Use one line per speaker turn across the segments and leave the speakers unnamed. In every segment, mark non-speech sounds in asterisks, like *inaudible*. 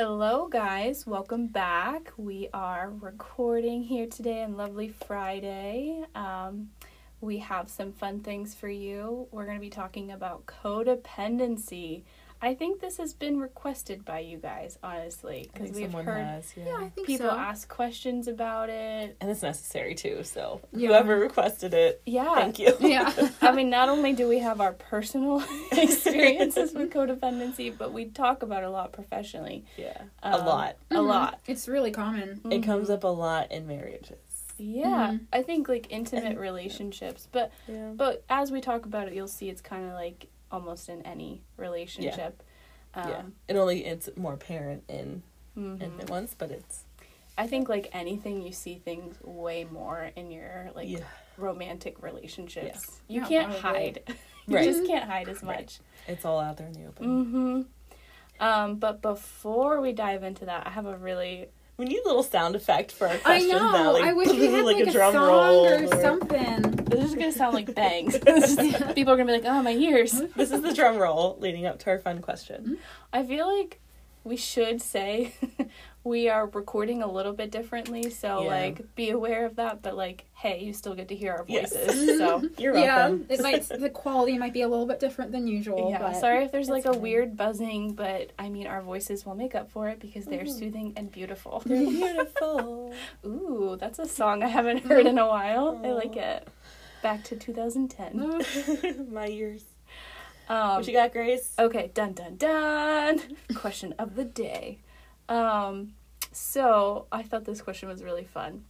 Hello, guys. Welcome back. We are recording here today on lovely Friday. Um, we have some fun things for you. We're going to be talking about codependency. I think this has been requested by you guys, honestly, because we've
someone
heard
has, yeah.
Yeah, I think
people
so.
ask questions about it.
and it's necessary too. So
Yeah.
whoever requested it,
Yeah.
thank you.
Yeah. *laughs*
I mean, not only do we have our personal *laughs* experiences with *laughs* codependency, but we talk about it a lot professionally.
yeah, a
Um,
lot.
A
Mhm.
lot.
It's really common.
It
Mhm.
comes up a lot in marriages.
Yeah,
Mhm.
I think like intimate
And-
relationships, but
Yeah.
but as we talk about it, you'll see it's kind of like almost in any relationship. Um,
yeah. It only it's more apparent in
mhm.
intimate ones, but it's
I think like anything, you see things way more in your like
yeah.
romantic relationships. You
Yeah,
can't
probably.
hide. *laughs* you
Right.
just can't hide as
Right.
much.
It's all out there in the open.
Mm-hmm. Um, but before we dive into that, I have a really
We need a little sound effect for our
I
questions
know.
now. Like,
I wish we *laughs* had like, a,
drum
song
roll
or, something.
this is gonna sound like bangs. *laughs* *laughs* People are gonna be like, "Oh, my ears."
This is the drum roll leading up to our fun question.
I feel like we should say *laughs* we are recording a little bit differently, so
Yeah.
like be aware of that. But like, hey, you still get to hear our
Yes.
voices. *laughs* so
You're welcome.
yeah, it might *laughs* the quality might be a little bit different than usual.
yeah,
but
sorry if there's like a
fine.
weird buzzing, but I mean our voices will make up for it because they're
Mhm.
soothing and beautiful.
They're beautiful.
Ooh, that's a song I haven't heard in a while. I like it. Back to 2010.
My ears.
Um,
what you got, Grace?
Okay, dun dun dun. *laughs* question of the day. Um, so I thought this question was really fun.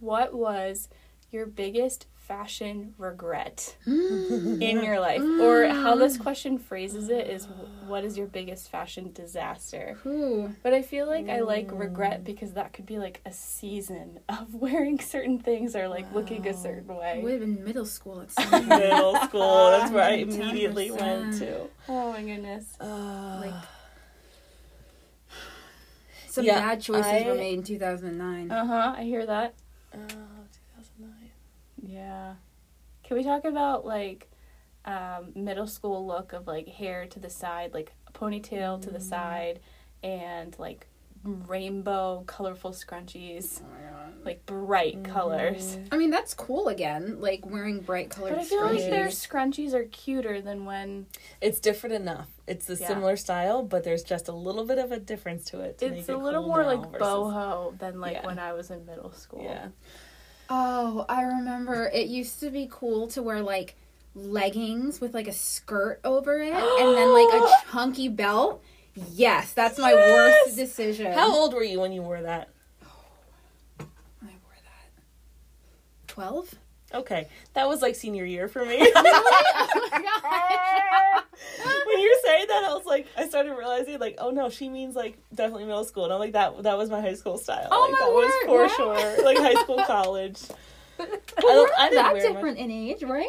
What was your biggest fashion regret
Mm.
in your life? Or how this question phrases it is what is your biggest fashion disaster?
Ooh.
But I feel like I like regret because that could be like a season *laughs* of wearing certain things or like looking a certain way.
would have been middle school at some. *laughs*
Middle school. That's where I
10%.
immediately went to.
Oh my goodness.
Uh,
Like, *sighs* Some
Yeah,
bad choices
I-
were made in 2009.
Uh huh, I hear that.
uh, 2009.
Yeah. Can we talk about like um, middle school look of like hair to the side, like a ponytail to the
Mm.
side, and like rainbow colorful scrunchies,
Oh my God.
like bright colors.
Mhm.
I mean, that's cool again, like wearing bright colored
But I feel like their scrunchies are cuter than when
It's different enough. It's a
Yeah.
similar style, but there's just a little bit of a difference to it. To
it's
make
a
it
little
cool
more like
versus-
boho than like
Yeah.
when I was in middle school.
Yeah.
Oh, I remember it used to be cool to wear like leggings with like a skirt over it and then like a *gasps* chunky belt. Yes, that's my
Yes!
worst decision.
How old were you when you wore that?
Oh, I wore that. 12?
Okay, that was like senior year for me. *laughs* *laughs*
oh
when you were saying that, I was like, I started realizing, like, oh no, she means like definitely middle school, and I'm like, that that was my high school style.
Oh,
like,
my
that
word,
was for
wow.
sure, like high school, *laughs* college.
But
I
we're
don't-
not
I didn't
that
much.
different in age, right?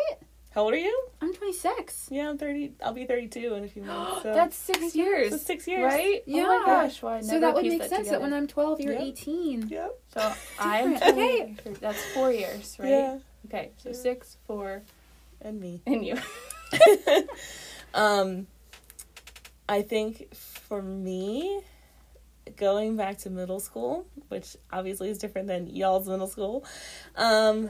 How old are you?
I'm 26.
Yeah, I'm thirty. I'll be thirty-two in a few *gasps* months. So
That's six years.
six years,
Right?
Yeah.
Oh my gosh, why I
So that would make sense that when. I'm 12, you're
Yep.
18.
Yep.
So I'm okay. That's four years, right?
Yeah,
Okay, so six, four,
and me.
and you. *laughs* *laughs*
um, I think for me, going back to middle school, which obviously is different than y'all's middle school. Um,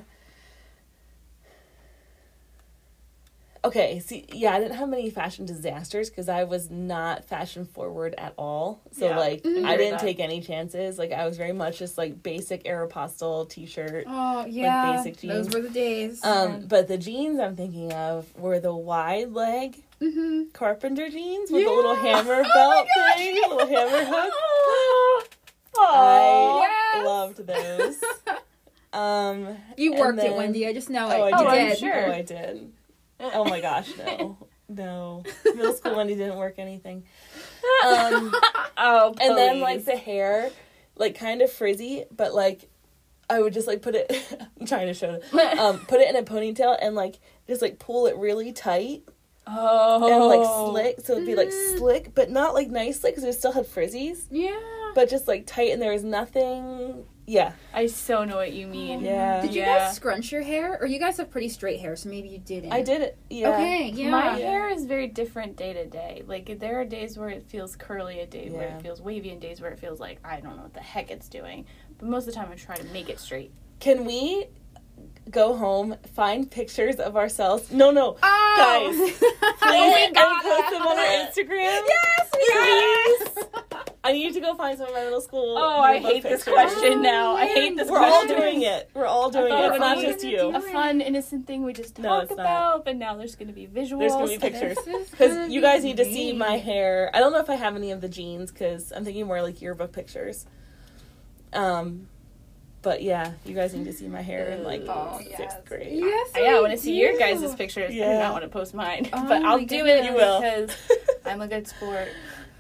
okay, see, yeah, I didn't have many fashion disasters because I was not fashion forward at all. So
Yeah,
like,
Mhm.
I didn't take any chances. Like, I was very much just like basic Aeropostale t-shirt.
Oh, yeah.
basic jeans Those
were the days.
Um, but the jeans I'm thinking of were the wide leg
mm-hmm.
carpenter jeans with a little hammer
Oh
belt
my
thing, a little hammer hook.
Oh,
I
yes.
loved those. *laughs* Um,
You
and
worked it,
then-
Wendy. I just know
Oh,
it.
I
You
Oh, I'm
did.
sure.
Oh, I did. Oh my gosh, no, *laughs* no. Middle school Wendy didn't work anything. Um, *laughs*
oh,
and then like the hair, like kind of frizzy, but like I would just like put it. *laughs* I'm trying to show it. Um, put it in a ponytail and like just like pull it really tight
oh,
and like slick, so it'd be like
Mm.
slick, but not like nice slick because it still had frizzies,
Yeah.
but just like tight, and there was nothing Yeah.
I so know what you mean.
Yeah.
Did you
Yeah.
guys scrunch your hair? Or you guys have pretty straight hair, so maybe you didn't.
I did it. Yeah.
Okay, yeah.
My
Yeah.
hair is very different day to day. Like there are days where it feels curly, a day where it feels wavy, and days where it feels like I don't know what the heck it's doing. But most of the time, I try to make it straight.
Can we go home, find pictures of ourselves? No, no.
Oh!
Guys, *laughs* Please, and post them on our Instagram.
Yes,
Please. I need to go find some of my middle school.
Oh, I
yearbook
hate this
pictures.
question now. I hate this
We're all doing it. We're all doing it.
it
It's not just you.
A fun, innocent thing we just
No,
talk
it's not.
about, but now there's going to be visuals.
There's gonna be *laughs* pictures. Because you guys need to see my hair. I don't know if I have any of the jeans because I'm thinking more like yearbook pictures. Um, but yeah, you guys need to see my hair in like
Oh,
sixth
yes.
grade.
Yes,
I, yeah, I want to see your guys' pictures. I do
Yeah.
not want to post mine,
Oh
but I'll do
goodness.
it
You will.
because I'm a good sport. *laughs*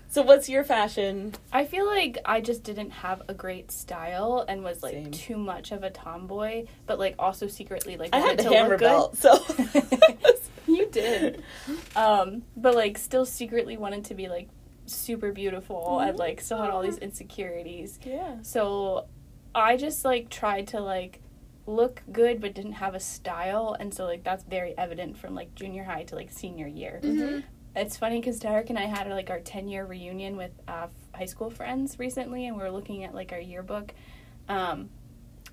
So what's your fashion?
I feel like I just didn't have a great style and was like
Same.
too much of a tomboy, but like also secretly like
I
wanted
had the
to
hammer
look
belt, so *laughs*
you did, um, but like still secretly wanted to be like super beautiful and like still had all these insecurities.
yeah.
So I just like tried to like look good but didn't have a style and so like that's very evident from like junior high to like senior year.
Mhm.
It's funny because Derek and I had like our 10 year reunion with uh, f- high school friends recently, and we were looking at like our yearbook. Um,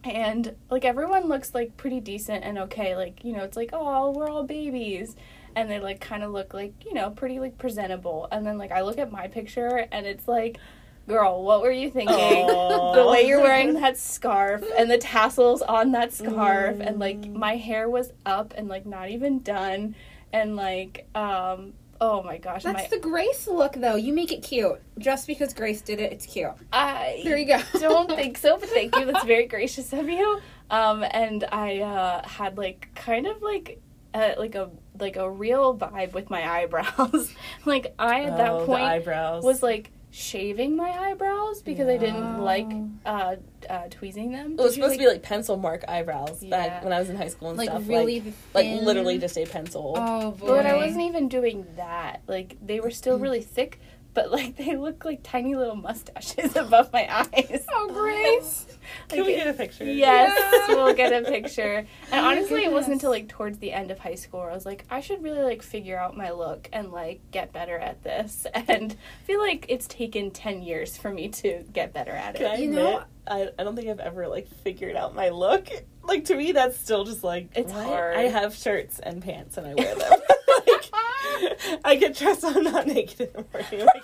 and like everyone looks like pretty decent and okay. Like, you know, it's like, oh, we're all babies. And they like kind of look like, you know, pretty like presentable. And then like I look at my picture and it's like, girl, what were you thinking? The way you're wearing that scarf and the tassels on that scarf and like
Mm.
my hair was up and like not even done and like um oh my gosh
That's
my
the Grace look, though. You make it cute. Just because Grace did it, it's cute.
I
There you go. *laughs*
don't think so but thank you that's very *laughs* gracious of you um and I uh had like kind of like uh, like a like a real vibe with my eyebrows *laughs* like I at that
Oh, the
point
eyebrows
was like shaving my eyebrows because I didn't like uh, uh tweezing them
It was supposed
like-
to be like pencil mark eyebrows
Yeah.
back when I was in high school and
Like
stuff.
really
like, like literally just a pencil.
Oh boy.
But I wasn't even doing that. Like they were
Mm.
still really thick, but like *laughs* they look like tiny little mustaches *laughs* above my eyes.
Oh, Grace. *laughs*
Can
Like,
we get a picture?
Yes,
Yeah.
we'll get a picture. And
Oh my
honestly, it wasn't until like towards the end of high school where I was like, I should really like figure out my look and like get better at this. *laughs* And I feel like it's taken ten years for me to get better at
Can I
it.
You
admit,
know-
I, I don't think I've ever like figured out my look. Like to me, that's still just like
It's
what?
hard.
I have shirts and pants and I wear them. *laughs* like, *laughs* I get dressed. I'm not naked in the morning. Like,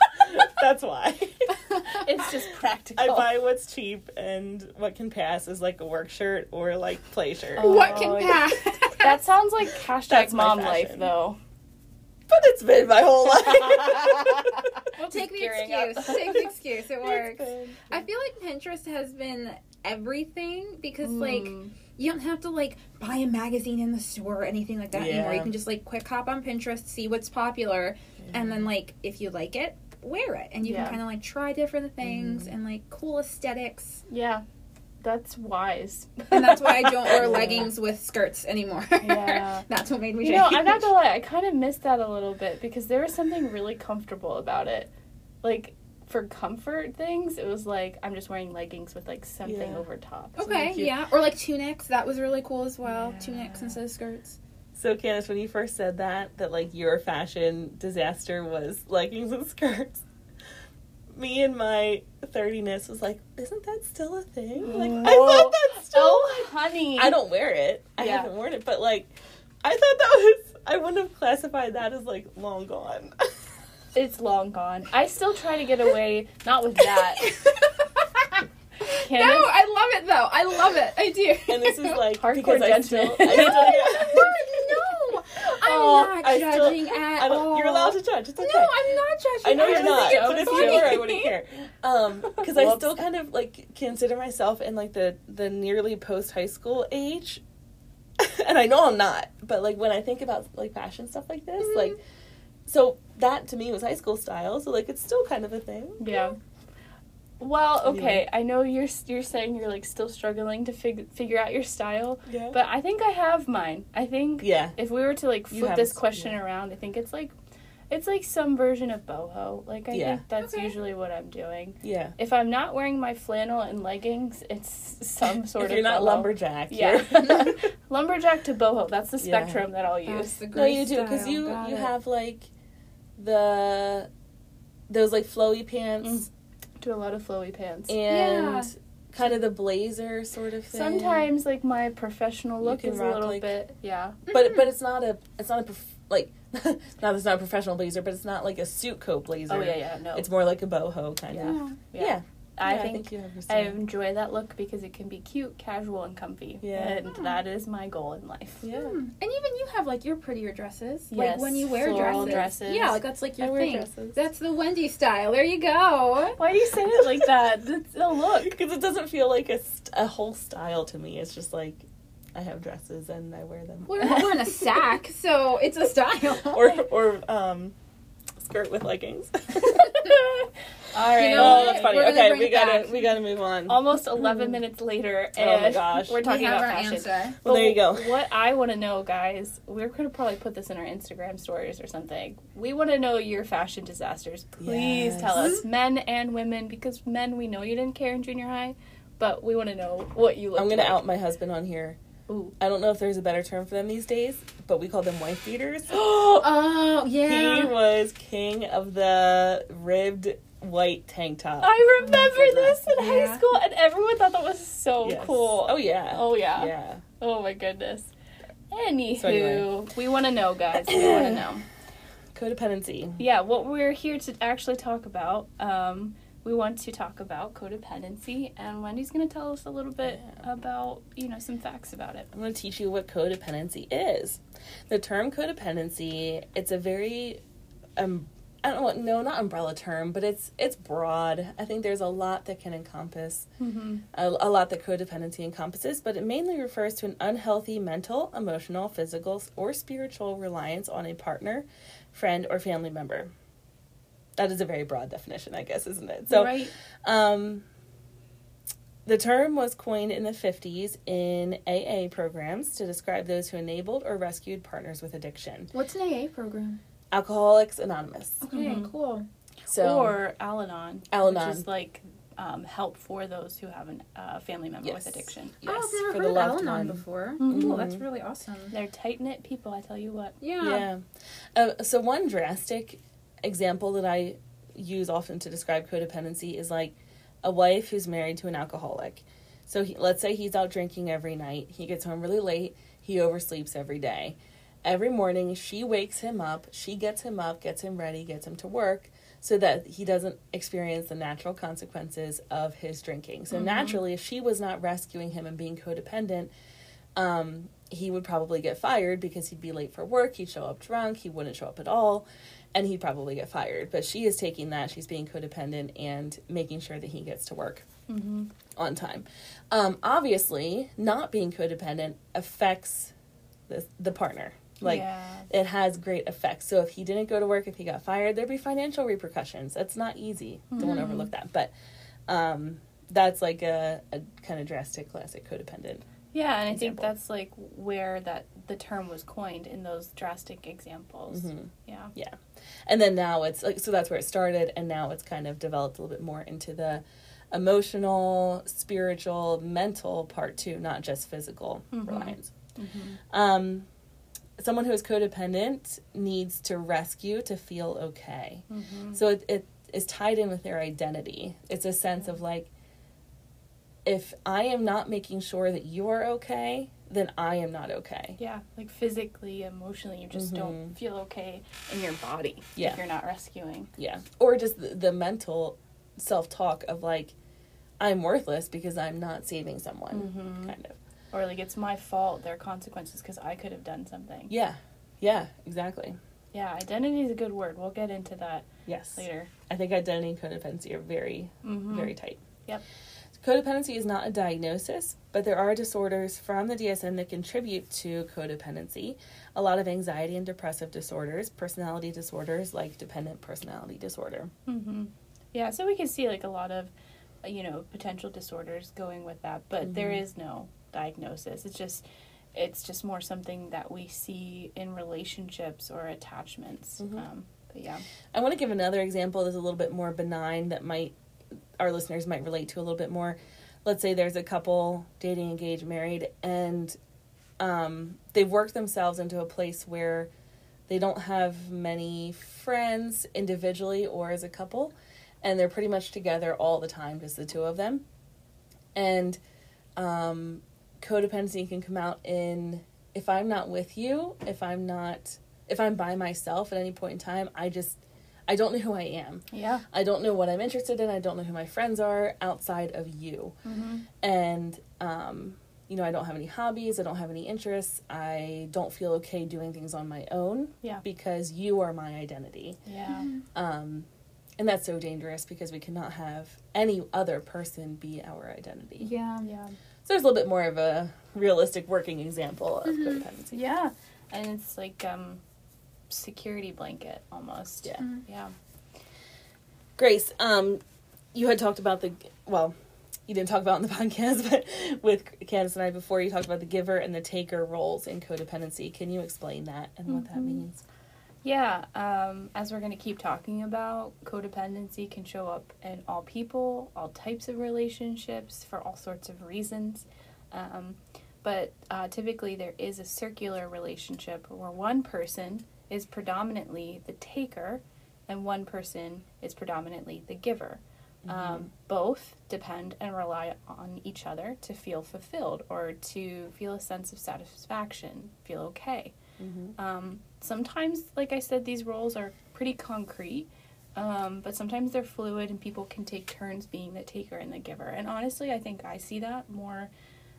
that's why.
It's just practical.
I buy what's cheap and what can pass is like a work shirt or like play shirt.
Oh.
what can
yeah.
pass?
That sounds like hashtag
That's
mom life though.
But it's been my whole life. *laughs*
We'll
Take the
gearing up.
excuse. Take the excuse. It *laughs* works. I feel like Pinterest has been everything because like
Mm.
you don't have to like buy a magazine in the store or anything like that anymore. You can just like quick hop on Pinterest, see what's popular, and then like if you like it, wear it, and you
Yeah.
can kind of like try different things
Mm.
and like cool aesthetics.
Yeah, that's wise.
And that's why I don't wear *laughs* leggings with skirts anymore.
Yeah. *laughs*
that's what made me.
You know,
change.
I'm not gonna lie, I kind of missed that a little bit because there was something really comfortable about it. Like, for comfort things, it was like I'm just wearing leggings with like something
Yeah.
over top.
Okay,
like
yeah, or like tunics. That was really cool as well.
Yeah.
Tunics instead of skirts.
So Candace, when you first said that, that like your fashion disaster was leggings and skirts, me and my thirtiness was like, isn't that still a thing? Like I thought that's still.
Oh, honey.
I don't wear it. I
Yeah.
haven't worn it, but like, I thought that was. I wouldn't have classified that as like long gone.
It's long gone. I still try to get away, not with that. *laughs*
no, I love it though. I love it. I do.
and this is like *laughs*
Hardcore
because I still.
judgment.
I still *laughs*
not
I still-
judging at
I don't,
all.
you're allowed to judge. It's okay.
No, I'm not judging.
I know
I
you're not, but
it's
if you were, I wouldn't care. Um, because I still kind of like consider myself in like the the nearly post high school age, *laughs* and I know I'm not. But like when I think about like fashion stuff like this,
Mhm.
like so that to me was high school style. So like it's still kind of a thing.
Yeah. Well, okay. I know you're you're saying you're like still struggling to fig- figure out your style,
Yeah.
but I think I have mine. I think
yeah.
if we were to like flip this question
yeah.
around, I think it's like It's like some version of boho. Like I
Yeah.
think that's
Okay.
usually what I'm doing.
Yeah.
If I'm not wearing my flannel and leggings, it's some *laughs* sort
if
of
you're not
boho.
lumberjack,
Yeah. *laughs* *laughs* lumberjack to boho. That's the
Yeah.
spectrum that I'll
That's
use.
the
no, you do because you
Got
you
it.
have like the those like flowy pants mm.
Do a lot of flowy pants.
and
Yeah.
kind of the blazer sort of thing.
Sometimes like my professional look
can
is a little
like-
bit yeah.
but but mm-hmm. it's not a it's not a prof- like *laughs* not it's not a professional blazer, but it's not like a suit coat blazer.
Oh yeah, yeah, no.
It's more like a boho kind
Yeah.
of.
Yeah.
Yeah.
I think
you have your
I enjoy that look because it can be cute, casual, and comfy.
Yeah.
And that is my goal in life.
yeah.
Hmm. And even you have like your prettier dresses.
Yes,
like when you wear
floral
dresses.
dresses.
Yeah, like that's like your
I wear
thing.
dresses.
That's the Wendy style. There you go.
Why do you say it like that? *laughs* That's a look. *laughs*
Because it doesn't feel like a, st- a whole style to me. It's just like I have dresses and I wear them.
We're not wearing a *laughs* sack, so it's a style.
or or um skirt with leggings.
All right.
You know
oh, that's funny.
We're
Okay, we gotta
back.
we gotta move on.
Almost hmm. 11 minutes later,
Oh my
and
gosh.
we're talking
we have
about
our
fashion.
answer.
Well, there you go.
What I want to know, guys, we're going to probably put this in our Instagram stories or something. We want to know your fashion disasters. Please
Yes.
tell us, men and women, because men, we know you didn't care in junior high, but we want to know what you look
I'm gonna
like.
out my husband on here.
Ooh.
I don't know if there's a better term for them these days, but we call them wife beaters. *gasps*
Oh yeah.
He was king of the ribbed white tank top.
I remember
goodness.
this in high school, and everyone thought that was so
Yes.
cool.
Oh yeah.
Oh, yeah.
Yeah.
Oh my goodness. Anywho,
So anyway.
we want to know, guys. We want to know. *clears throat*
Codependency.
Yeah, what we're here to actually talk about, um, we want to talk about codependency, and Wendy's going to tell us a little bit
Yeah.
about, you know, some facts about it.
I'm going to teach you what codependency is. The term codependency, it's a very um I don't know what no, not umbrella term, but it's it's broad. I think there's a lot that can encompass
Mm-hmm.
a, a lot that codependency encompasses, but it mainly refers to an unhealthy mental, emotional, physical, or spiritual reliance on a partner, friend, or family member. That is a very broad definition, I guess, isn't it? So,
right?
um, the term was coined in the 50s in AA programs to describe those who enabled or rescued partners with addiction.
What's an AA program?
Alcoholics Anonymous.
Okay,
Mhm.
cool.
So,
or Al-Anon,
Al-Anon.
which is like um, help for those who have a uh, family member with addiction.
yes,
oh, I've never
for
heard
the
of
loved
Al-Anon
one.
before.
Mhm.
Cool, that's really awesome.
They're tight knit people, I tell you what.
Yeah.
Yeah. Uh, so one drastic example that I use often to describe codependency is like a wife who's married to an alcoholic. So he, let's say he's out drinking every night. He gets home really late. He oversleeps every day. Every morning she wakes him up. She gets him up, gets him ready, gets him to work so that he doesn't experience the natural consequences of his drinking. So
Mhm.
naturally, if she was not rescuing him and being codependent, um, he would probably get fired because he'd be late for work. He'd show up drunk. He wouldn't show up at all, and he'd probably get fired. But she is taking that. She's being codependent and making sure that he gets to work
Mm-hmm.
on time. Um, obviously, not being codependent affects the the partner. Like
yeah.
it has great effects. So if he didn't go to work, if he got fired, there'd be financial repercussions. That's not easy. Don't to
Mhm.
overlook that. But um, that's like a, a kind of drastic classic codependent.
Yeah, and I think that's like where that the term was coined in those drastic examples.
Mhm.
Yeah.
and then now it's like so that's where it started and now it's kind of developed a little bit more into the emotional spiritual mental part too not just physical
Mhm.
reliance
Mm-hmm.
um, someone who is codependent needs to rescue to feel okay
Mm-hmm.
so it, it is tied in with their identity it's a sense of like if i am not making sure that you're okay then i am not okay
Yeah, like physically, emotionally, you just don't
Mhm.
feel okay in your body
Yeah.
if you're not rescuing.
Yeah. Or just the, the mental self talk of like, I'm worthless because I'm not saving someone,
Mhm.
kind of.
Or like it's my fault, there are consequences because I could have done something.
Yeah. Yeah, exactly.
Yeah, identity is a good word. We'll get into that
Yes.
later.
I think identity and codependency are very,
Mm-hmm.
very tight.
Yep.
Codependency is not a diagnosis, but there are disorders from the DSM that contribute to codependency. A lot of anxiety and depressive disorders, personality disorders like dependent personality disorder.
Mm-hmm. Yeah, so we can see like a lot of, you know, potential disorders going with that, but there
Mhm.
is no diagnosis. It's just, it's just more something that we see in relationships or attachments.
Mhm.
Um, But yeah.
I want to give another example that's a little bit more benign that might our listeners might relate to a little bit more. Let's say there's a couple dating, engaged, married, and um, they've worked themselves into a place where they don't have many friends individually or as a couple, and they're pretty much together all the time, just the two of them. And um, codependency can come out in if I'm not with you, if I'm not, if I'm by myself at any point in time, I just, I don't know who I am.
Yeah.
I don't know what I'm interested in. I don't know who my friends are outside of you.
Mm-hmm.
And, um, you know, I don't have any hobbies. I don't have any interests. I don't feel okay doing things on my own
Yeah.
because you are my identity.
Yeah.
Um, and that's so dangerous because we cannot have any other person be our identity.
Yeah.
Yeah.
There's a little bit more of a realistic working example of codependency.
Yeah. And it's like um security blanket almost.
Yeah.
Mhm.
Yeah.
Grace, um, you had talked about the well, you didn't talk about it in the *laughs* podcast, but with Candace and I before, you talked about the giver and the taker roles in codependency. Can you explain that and what that
Mhm.
means?
Yeah, um, as we're going to keep talking about, codependency can show up in all people, all types of relationships, for all sorts of reasons. Um, but uh, typically, there is a circular relationship where one person is predominantly the taker and one person is predominantly the giver. Um, both depend and rely on each other to feel fulfilled or to feel a sense of satisfaction, feel okay.
Mm-hmm.
Sometimes, like I said, these roles are pretty concrete, um, but sometimes they're fluid and people can take turns being the taker and the giver. And honestly, I think I see that more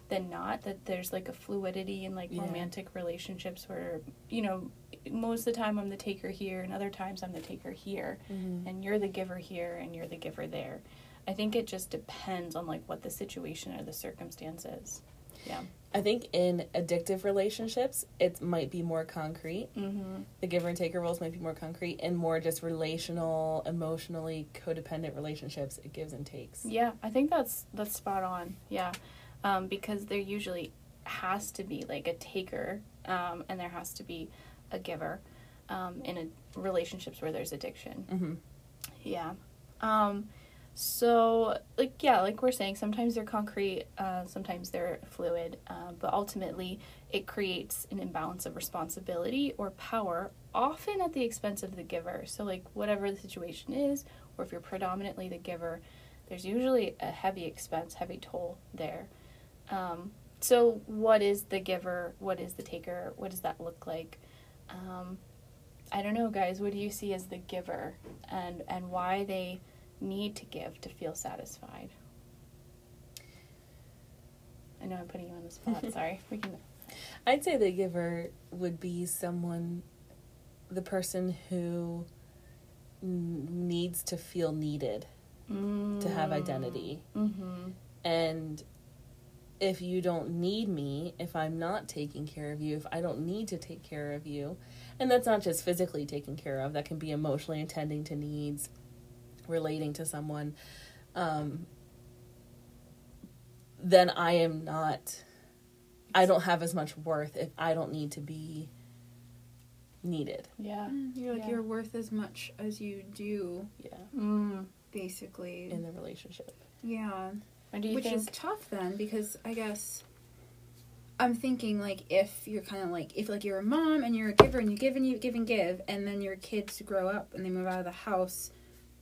than not that there's like a fluidity in like
Yeah.
romantic relationships where, you know, most of the time I'm the taker here and other times I'm the taker here
Mm-hmm.
and you're the giver here and you're the giver there. I think it just depends on like what the situation or the circumstances. Is yeah.
I think in addictive relationships, it might be more concrete.
Mm-hmm.
The giver and taker roles might be more concrete, and more just relational, emotionally codependent relationships. It gives and takes.
Yeah, I think that's that's spot on. Yeah, um, because there usually has to be like a taker, um, and there has to be a giver um, in a, relationships where there's addiction.
Mm-hmm.
Yeah. So like yeah, like we're saying, sometimes they're concrete, uh, sometimes they're fluid, uh, but ultimately it creates an imbalance of responsibility or power, often at the expense of the giver. So like whatever the situation is, or if you're predominantly the giver, there's usually a heavy expense, heavy toll there. Um, so what is the giver? What is the taker? What does that look like? Um, I don't know, guys. What do you see as the giver, and and why they need to give to feel satisfied? I know I'm putting you on the spot. *laughs* Sorry. We can.
I'd say the giver would be someone, the person who n- needs to feel needed to have identity.
Mm-hmm.
And if you don't need me, if I'm not taking care of you, if I don't need to take care of you, and that's not just physically taking care of, that can be emotionally attending to needs, relating to someone, um, then I am not, I don't have as much worth if I don't need to be needed.
Yeah.
Mm, You're like
Yeah.
you're worth as much as you do,
Yeah.
Mm.
basically.
In the relationship.
yeah.
Do you
Which
think?
is tough then because I guess I'm thinking like if you're kind of like if like you're a mom and you're a giver and you give and you give and give and then your kids grow up and they move out of the house,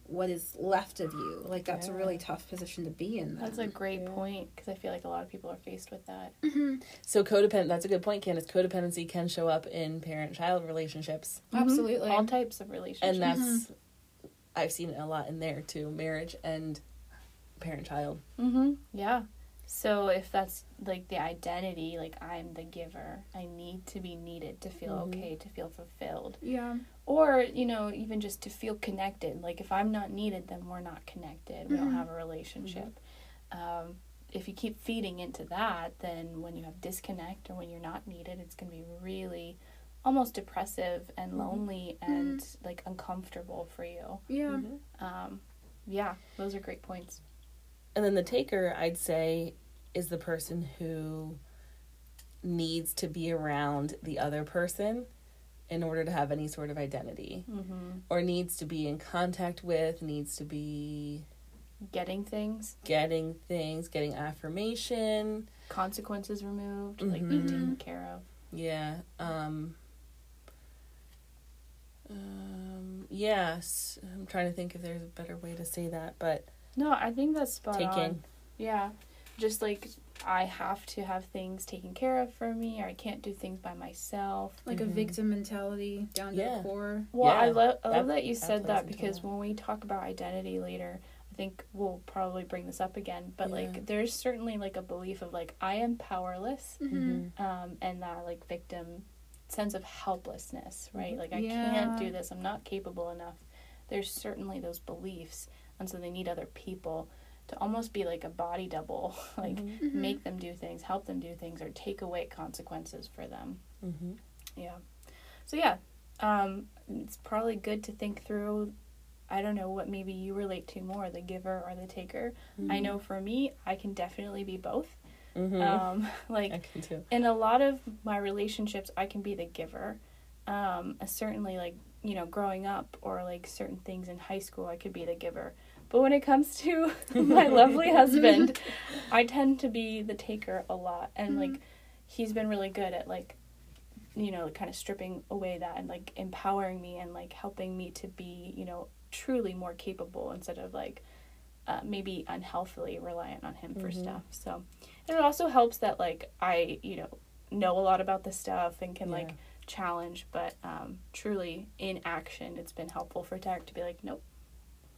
what is left of you? Like that's a really tough position to be in. Then.
That's a great
Yeah.
point because I feel like a lot of people are faced with that.
Mhm.
So codependent, that's a good point, Candace. Codependency can show up in parent-child relationships.
Absolutely.
All types of relationships.
and that's I've seen it a lot in there too, marriage and parent child.
Mm-hmm. Yeah. So if that's like the identity, like I'm the giver, I need to be needed to feel
Mhm.
okay, to feel fulfilled.
Yeah.
Or, you know, even just to feel connected. Like if I'm not needed, then we're not connected. We don't
Mhm.
have a relationship. Um, if you keep feeding into that, then when you have disconnect or when you're not needed, it's going to be really almost depressive and lonely and like uncomfortable for you.
Yeah.
Um, yeah, those are great points.
And then the taker, I'd say, is the person who needs to be around the other person in order to have any sort of identity
Mm-hmm.
or needs to be in contact with, needs to be
Getting things,
getting things, getting affirmation.
consequences removed, like being taken care of.
Yeah. Um um yes, I'm trying to think if there's a better way to say that, but
No, I think that's spot
taking
on. Yeah, just like I have to have things taken care of for me, or I can't do things by myself.
Like a
Mhm.
victim mentality down to the core.
Well, I
Yeah,
love I love
that-
that you said
plays
that because when we talk about identity later, I think we'll probably bring this up again. But
Yeah.
like, there's certainly like a belief of like I am powerless,
Mm-hmm.
um, and that like victim sense of helplessness, right? Like I
Yeah.
can't do this. I'm not capable enough. There's certainly those beliefs, and so they need other people to almost be like a body double, *laughs* like
Mhm.
make them do things, help them do things, or take away consequences for them.
Mhm.
Yeah. So yeah, um, it's probably good to think through. I don't know what maybe you relate to more, the giver or the taker. I know for me, I can definitely be both.
Mhm.
Um, *laughs* like
I can too.
in a lot of my relationships, I can be the giver. Um, certainly, like you know, growing up or like certain things in high school, I could be the giver. But when it comes to *laughs* my lovely husband, *laughs* I tend to be the taker a lot, and like he's been really good at like you know kind of stripping away that and like empowering me and like helping me to be you know truly more capable instead of like uh, maybe unhealthily reliant on him for
Mhm.
stuff. So and it also helps that like i you know know a lot about the stuff and can like challenge. But um truly in action it's been helpful for Tarek to be like nope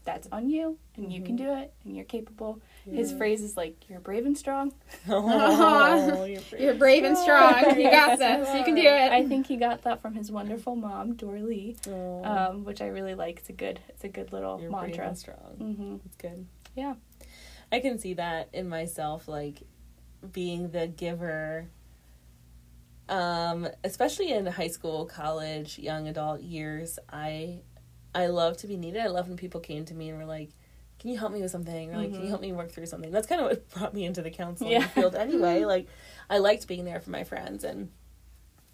that's on you and you can
Mhm.
do it and you're capable his phrase is like you're brave and strong *laughs*
Oh, you're brave.
You're brave and strong. *laughs* You got this. You can do it.
I think he got that from his wonderful mom, Dor Lee,
Oh,
um, which I really like. It's a good, it's a good little
you're brave
mantra.
and strong.
hmm
It's good.
Yeah.
I can see that in myself, like being the giver. Um, especially in high school, college, young adult years, I I love to be needed. I love when people came to me and were like, "Can you help me with something?" or like, "Can
Mhm.
you help me work through something?" That's kind of what *laughs* brought me into the counseling
Yeah.
field anyway. Like, I liked being there for my friends and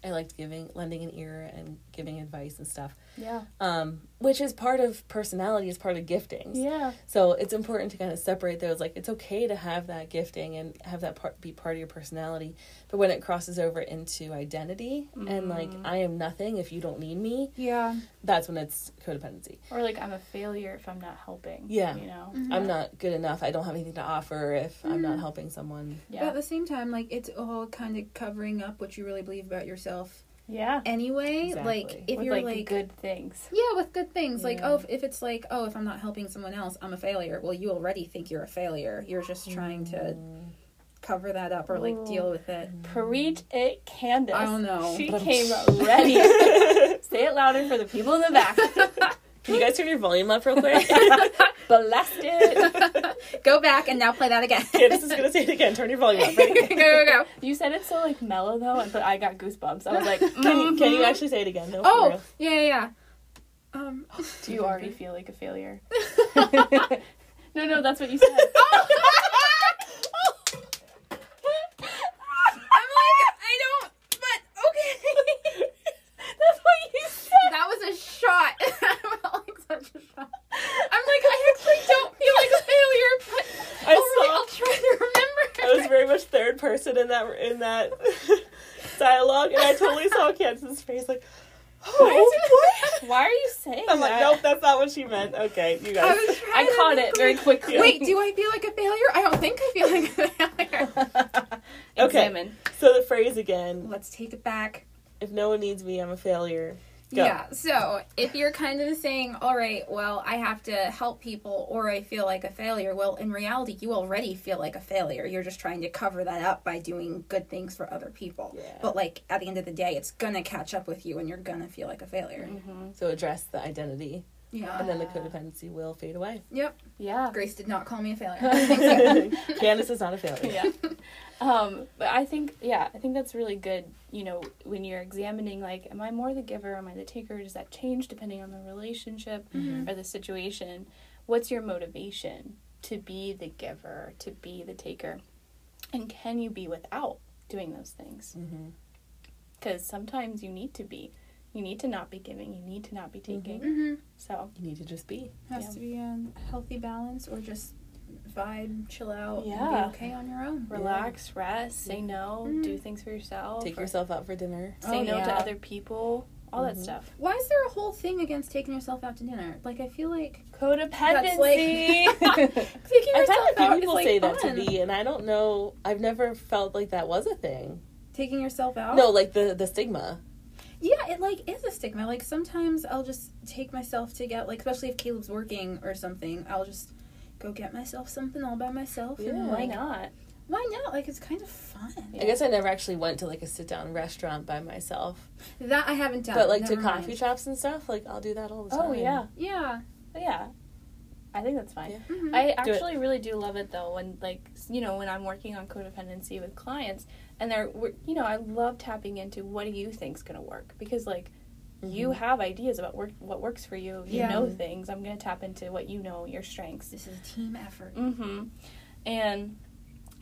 I liked giving, lending an ear and giving advice and stuff.
Yeah.
Um, which is part of personality, is part of giftings.
Yeah.
So it's important to kind of separate those. Like it's okay to have that gifting and have that part be part of your personality, but when it crosses over into identity and like
Mm.
I am nothing if you don't need me,
Yeah.
that's when it's codependency.
Or like I'm a failure if I'm not helping.
Yeah.
You know.
Mhm.
I'm not good enough. I don't have anything to offer if I'm not
Mhm.
helping someone. Yeah.
But at the same time, like it's all kind of covering up what you really believe about yourself.
Yeah.
Anyway,
Exactly.
like if
With
you're
like,
like,
good things.
yeah, with good things, like oh, if, if it's like oh, if I'm not helping someone else, I'm a failure. Well, you already think you're a failure. You're just trying to
Mm.
cover that up or like
Ooh.
deal with it.
Preach it, Candace.
I don't know.
She came ready. *laughs* Say it louder for the people in the back. *laughs*
Can you guys turn your volume up real quick? *laughs*
Blast it. *laughs*
go back and now play that again.
Candace is gonna say it again. Turn your volume up. *laughs*
go
Ready?
go go.
You said it so like mellow though, but I got goosebumps. I was like,
Can you, can you
mhm.
actually say it again? No,
Oh yeah yeah. yeah. Um.
Do you already feel like a failure? no, no, that's what you said.
I'm like I don't. But okay.
That's what you said.
that was a shot. I felt like such a shot. I'm like I actually don't feel like a failure, but
I
all right,
saw-
I'll try to remember.
I was very much third person in that in that *laughs* dialogue, and I totally saw *laughs* Candace's face like, "Oh,
Why are you saying
I'm like, nope, that's not what she meant. Okay, you
I
guys.
was
I caught it very
like,
quickly.
Wait, do I feel like a failure? I don't think I feel like a failure. *laughs*
okay,
Examine.
so the phrase again:
Let's take it back.
if no one needs me, I'm a failure. Go.
Yeah, so if you're kind of saying, all right, well, I have to help people or I feel like a failure, well, in reality, you already feel like a failure. You're just trying to cover that up by doing good things for other people.
Yeah.
But, like, at the end of the day, it's gonna catch up with you and you're gonna feel like a failure.
hmm
So address the identity,
Yeah.
and then the codependency will fade away.
Yep.
Yeah.
Grace did not call me a failure. I think so.
Candace is not a failure.
yeah. Um, but I think, yeah, I think that's really good. You know, when you're examining, like, am I more the giver? Am I the taker? Does that change depending on the relationship
Mhm.
or the situation? What's your motivation to be the giver, to be the taker? And can you be without doing those things?
hmm
Because sometimes you need to be. You need to not be giving. You need to not be taking.
Mm-hmm.
So
You need to just be.
Has
Yeah.
to be a healthy balance, or just vibe, chill out,
Yeah.
and be okay on your own.
relax, rest, say no,
Mhm.
do things for yourself.
Take
or
yourself out for dinner.
Say
Oh,
no to other people. All that
Mhm.
stuff.
Why is there a whole thing against taking yourself out to dinner? Like I feel like
Codependency. *laughs* *laughs*
taking
I've had a few
out
people
like
say that to me, and I don't know. I've never felt like that was a thing.
Taking yourself out.
No, like the the stigma.
Yeah, it like is a stigma. Like sometimes I'll just take myself to get like, especially if Caleb's working or something, I'll just go get myself something all by myself.
Yeah.
and
Why not?
Why not? Like it's kind of fun.
I guess I never actually went to like a sit down restaurant by myself.
That I haven't done.
but like to
Never
coffee
mind.
shops and stuff, like I'll do that all the time.
Oh yeah,
Yeah.
yeah. I think that's fine.
Yeah.
Mhm.
I
Do
actually really do love it though when like you know when I'm working on codependency with clients and they're you know I love tapping into what do you think's gonna work because like you
Mhm.
have ideas about work, what works for you you
Yeah.
know things I'm gonna tap into what you know your strengths
This is a team effort.
mm-hmm and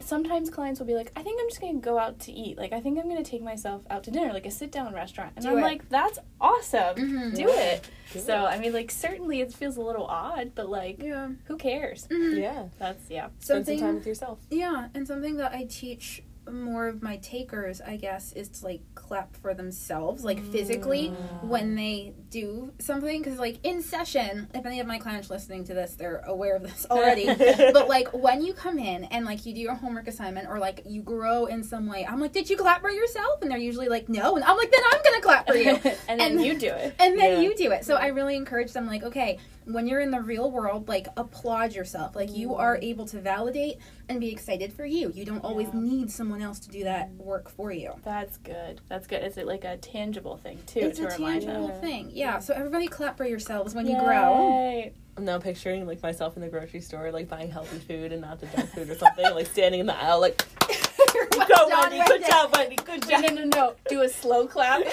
sometimes clients will be like I think I'm just gonna go out to eat like I think I'm gonna take myself out to dinner like a sit down restaurant and
Do
I'm
it.
like that's awesome
Mhm.
do it
Do
so
it.
I mean like certainly it feels a little odd but like
Yeah.
who cares
Mhm.
yeah,
that's yeah
spend some time with yourself.
Yeah, and something that I teach more of my takers, I guess, is to like clap for themselves, like physically
Mm.
when they do something. Because like in session, if any of my clients listening to this, they're aware of this *laughs* already. but like when you come in and like you do your homework assignment or like you grow in some way, I'm like, did you clap for yourself? And they're usually like, no. And I'm like, then I'm gonna clap for you. *laughs*
and then
And-
you do it.
And then
Yeah.
you do it. So I really encourage them, like, okay, when you're in the real world, like, applaud yourself. Like, you mm. are able to validate and be excited for you. You don't always
Yeah.
need someone else to do that work for you.
That's good. That's good. Is it like a tangible thing too
it's
to
a
remind
tangible
them?
thing. Yeah. So everybody clap for yourselves when you grow.
Yay.
I'm now picturing like myself in the grocery store, like buying healthy food and not the junk food or something, like standing in the aisle, like, *laughs*
Well
"Good job,
done,
Wendy. Good
Wendy."
job, Wendy. Good job."
no, no, no. Do a slow clap. *laughs*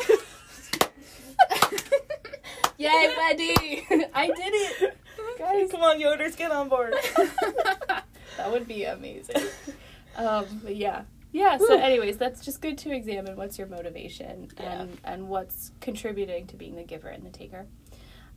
*laughs* Yay, Wendy! *laughs* I did it. Guys.
Come on, Yoders, get on board. *laughs*
That would be amazing. Um, but yeah. Yeah, so anyways, that's just good to examine what's your motivation
Yeah.
and, and what's contributing to being the giver and the taker.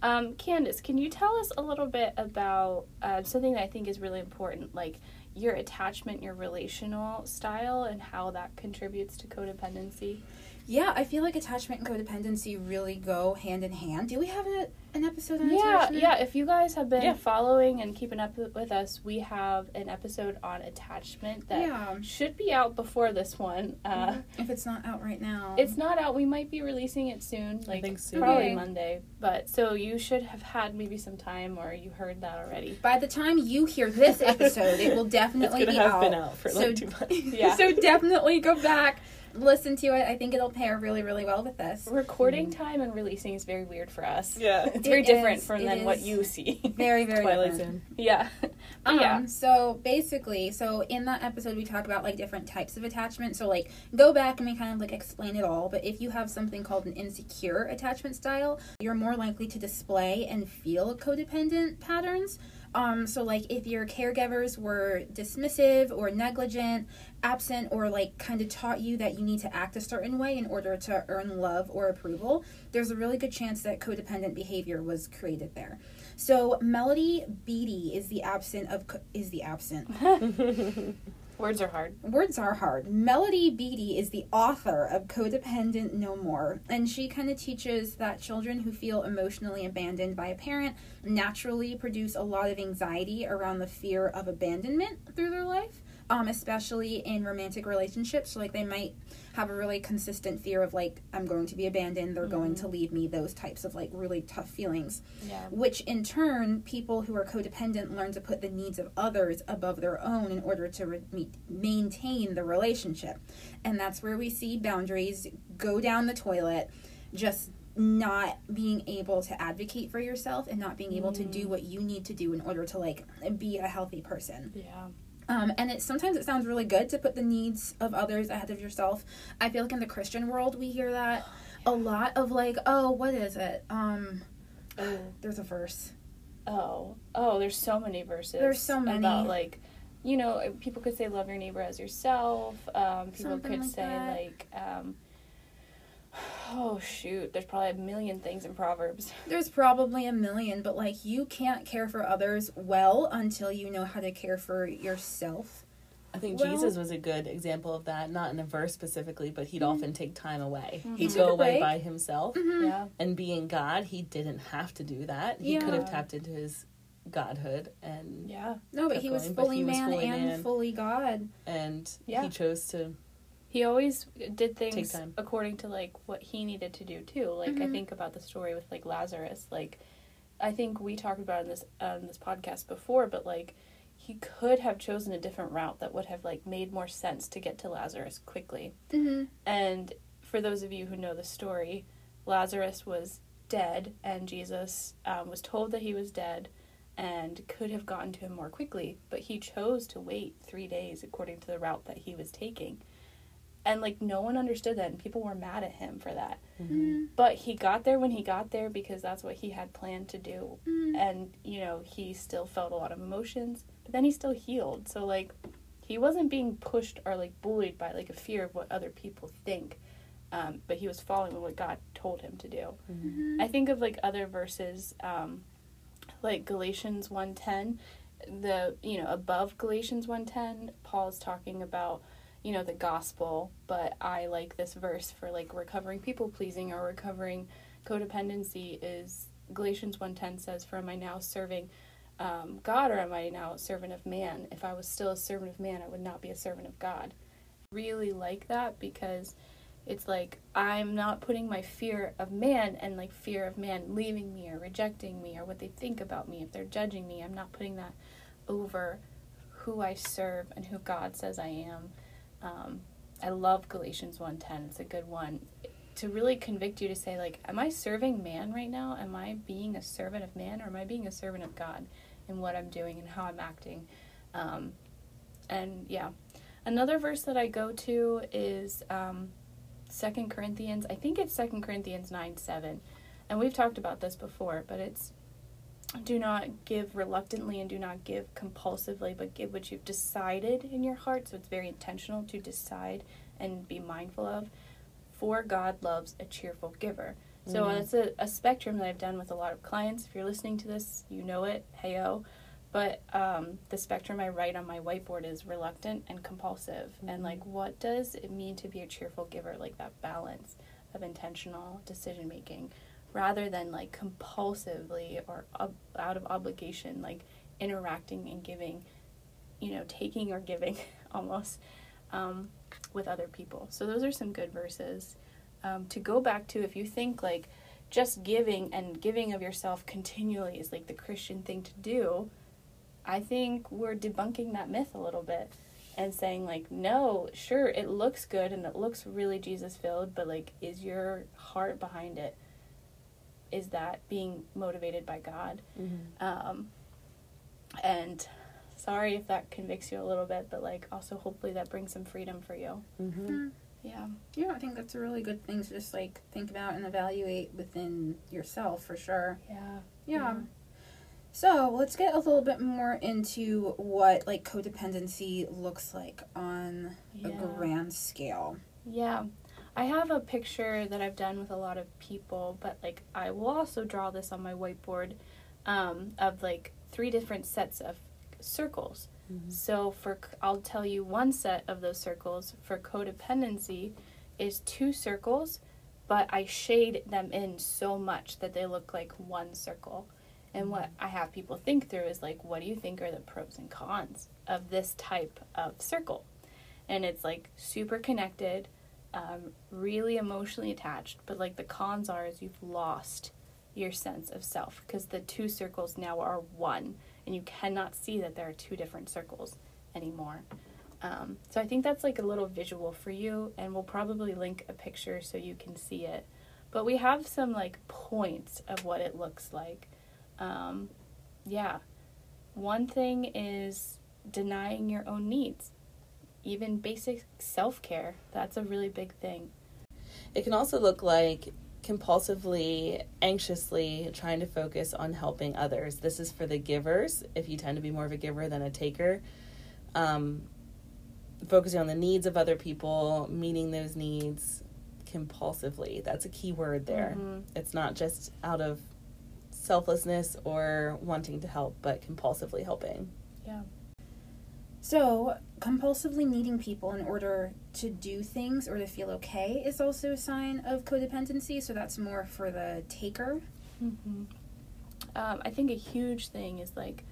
Um, Candace, can you tell us a little bit about uh, something that I think is really important, like your attachment, your relational style, and how that contributes to codependency?
Yeah, I feel like attachment and codependency really go hand in hand. Do we have a, an episode on
Yeah,
attachment?
yeah. If you guys have been
Yeah.
following and keeping up with us, we have an episode on attachment that
Yeah.
should be out before this one. Uh,
If it's not out right now.
It's not out. We might be releasing it soon, like
think soon.
probably
Okay.
Monday. But so you should have had maybe some time, or you heard that already.
By the time you hear this *laughs* episode, it will definitely
gonna
be
have
out.
been out for
So-
like two months. *laughs*
Yeah.
so definitely go back, listen to it. I think it'll pair really, really well with this.
Recording time and releasing is very weird for us.
Yeah. *laughs*
It's very
It
different
is,
from
it
than what
is.
you see. *laughs*
Very, very
Twilight
different.
Zone. *laughs*
yeah.
Um,
yeah.
So basically, so in that episode, we talk about like different types of attachment. So like, go back and we kind of like explain it all. But if you have something called an insecure attachment style, you're more likely to display and feel codependent patterns. Um, so like if your caregivers were dismissive or negligent, absent, or like kind of taught you that you need to act a certain way in order to earn love or approval, there's a really good chance that codependent behavior was created there. So Melody Beattie is the absent of co- is the absent. *laughs*
Words are hard.
Words are hard. Melody Beattie is the author of Codependent No More, and she kind of teaches that children who feel emotionally abandoned by a parent naturally produce a lot of anxiety around the fear of abandonment through their life, um, especially in romantic relationships. So, like, they might have a really consistent fear of, like, I'm going to be abandoned, they're going to leave me, those types of, like, really tough feelings
Yeah.
which in turn people who are codependent learn to put the needs of others above their own in order to re- meet, maintain the relationship and that's where we see boundaries go down the toilet just not being able to advocate for yourself and not being able to do what you need to do in order to like be a healthy person
Yeah.
Um, and it sometimes it sounds really good to put the needs of others ahead of yourself. I feel like in the Christian world we hear that a lot of like, oh, what is it? Um,
Oh.
there's a verse.
Oh. Oh. There's so many verses.
There's so many.
about like. You know, people could say love your neighbor as yourself. Um, people
Something
could
like
say
that.
like, um, Oh shoot, there's probably a million things in Proverbs. *laughs*
There's probably a million, but like you can't care for others well until you know how to care for yourself.
I think
Well-
Jesus was a good example of that, not in a verse specifically, but he'd often take time away.
He
He'd
took
go away
break.
by himself.
Mhm.
Yeah.
And being God, he didn't have to do that. He could have tapped into his godhood and
Yeah.
No, but he was
going, but
fully
he was
man
fully
and
man.
fully God.
and
Yeah.
he chose to
He always did things according to like what he needed to do too. Like I
Mhm.
think about the story with like Lazarus. Like I think we talked about in this on this podcast before, but like he could have chosen a different route that would have like made more sense to get to Lazarus quickly.
Mm-hmm.
And for those of you who know the story, Lazarus was dead, and Jesus um, was told that he was dead and could have gotten to him more quickly, but he chose to wait three days according to the route that he was taking. And like no one understood that, and people were mad at him for that.
Mm-hmm.
But he got there when he got there because that's what he had planned to do.
Mm-hmm.
And, you know, he still felt a lot of emotions, but then he still healed. So, like, he wasn't being pushed or, like, bullied by, like, a fear of what other people think. Um, but he was following what God told him to do.
Mm-hmm.
I think of, like, other verses, um, like Galatians 1.10. The, you know, above Galatians 1.10, Paul's talking about, you know, the gospel. But I like this verse for, like, recovering people-pleasing or recovering codependency is Galatians 1.10 says, For am I now serving um, God or am I now a servant of man? If I was still a servant of man, I would not be a servant of God. Really like that because it's like I'm not putting my fear of man and like fear of man leaving me or rejecting me or what they think about me if they're judging me. I'm not putting that over who I serve and who God says I am. Um, I love Galatians 1:10. It's a good one. To really convict you to say like am i serving man right now? Am i being a servant of man or am i being a servant of god in what i'm doing and how i'm acting? Um, and yeah. Another verse that i go to is um, 2 corinthians. I think it's 2 corinthians 9 7 and we've talked about this before but it's do not give reluctantly and do not give compulsively but give what you've decided in your heart so it's very intentional to decide and be mindful of for God loves a cheerful giver. So
Mhm.
it's a, a spectrum that I've done with a lot of clients. If you're listening to this, you know it. Heyo. But um, the spectrum I write on my whiteboard is reluctant and compulsive. And like, what does it mean to be a cheerful giver? Like that balance of intentional decision making rather than like compulsively or ob- out of obligation, like interacting and giving, you know, taking or giving *laughs* almost um, with other people. So those are some good verses um, to go back to. If you think like just giving and giving of yourself continually is like the Christian thing to do, I think we're debunking that myth a little bit and saying like no, sure it looks good and it looks really Jesus filled, but like is your heart behind it? Is that being motivated by God? Um, and sorry if that convicts you a little bit, but like also hopefully that brings some freedom for you.
Mm-hmm.
Yeah.
Yeah, I think that's a really good thing to just like think about and evaluate within yourself for sure.
Yeah.
Yeah. So let's get a little bit more into what like codependency looks like on
Yeah.
a grand scale.
Yeah. I have a picture that I've done with a lot of people, but like I will also draw this on my whiteboard um, of like three different sets of circles.
Mhm.
So for I'll tell you one set of those circles for codependency is two circles, but I shade them in so much that they look like one circle. And what I have people think through is like, what do you think are the pros and cons of this type of circle? And it's like super connected, um, really emotionally attached, but like the cons are is you've lost your sense of self because the two circles now are one and you cannot see that there are two different circles anymore. Um, so I think that's like a little visual for you, and we'll probably link a picture so you can see it. But we have some like points of what it looks like. Um, yeah. One thing is denying your own needs, even basic self care. That's a really big thing.
It can also look like compulsively, anxiously trying to focus on helping others. This is for the givers, if you tend to be more of a giver than a taker. Um, focusing on the needs of other people, meeting those needs, compulsively. That's a key word there.
Mhm.
It's not just out of selflessness or wanting to help, but compulsively helping.
Yeah.
So, compulsively needing people in order to do things or to feel okay is also a sign of codependency. So, that's more for the taker.
hmm Um, I think a huge thing is like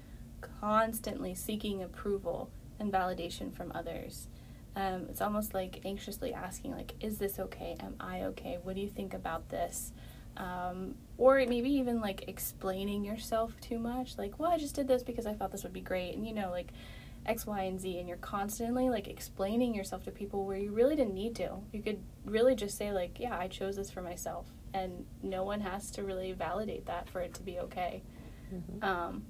constantly seeking approval and validation from others. Um, it's almost like anxiously asking, like, "Is this okay? Am I okay? What do you think about this?" Um, or maybe even like explaining yourself too much, like, "Well, I just did this because I thought this would be great," and you know, like X, Y, and Z, and you're constantly like explaining yourself to people where you really didn't need to. You could really just say, like, "Yeah, I chose this for myself," and no one has to really validate that for it to be okay.
Mhm.
Um,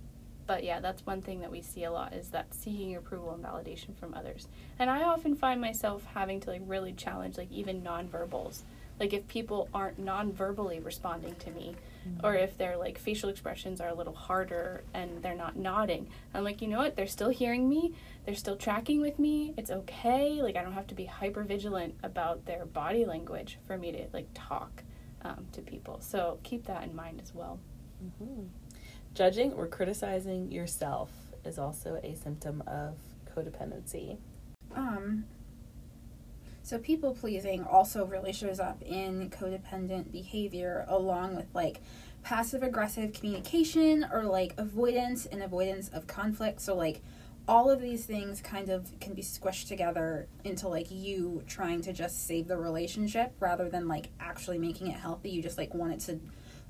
but yeah, that's one thing that we see a lot is that seeking approval and validation from others. And I often find myself having to like really challenge like even nonverbals. Like if people aren't non-verbally responding to me, or if their like facial expressions are a little harder and they're not nodding, I'm like, you know what? They're still hearing me. They're still tracking with me. It's okay. Like I don't have to be hyper vigilant about their body language for me to like talk um, to people. So keep that in mind as well.
Mhm. Judging or criticizing yourself is also a symptom of codependency.
Um, so, people pleasing also really shows up in codependent behavior, along with like passive aggressive communication or like avoidance and avoidance of conflict. So, like, all of these things kind of can be squished together into like you trying to just save the relationship rather than like actually making it healthy. You just like want it to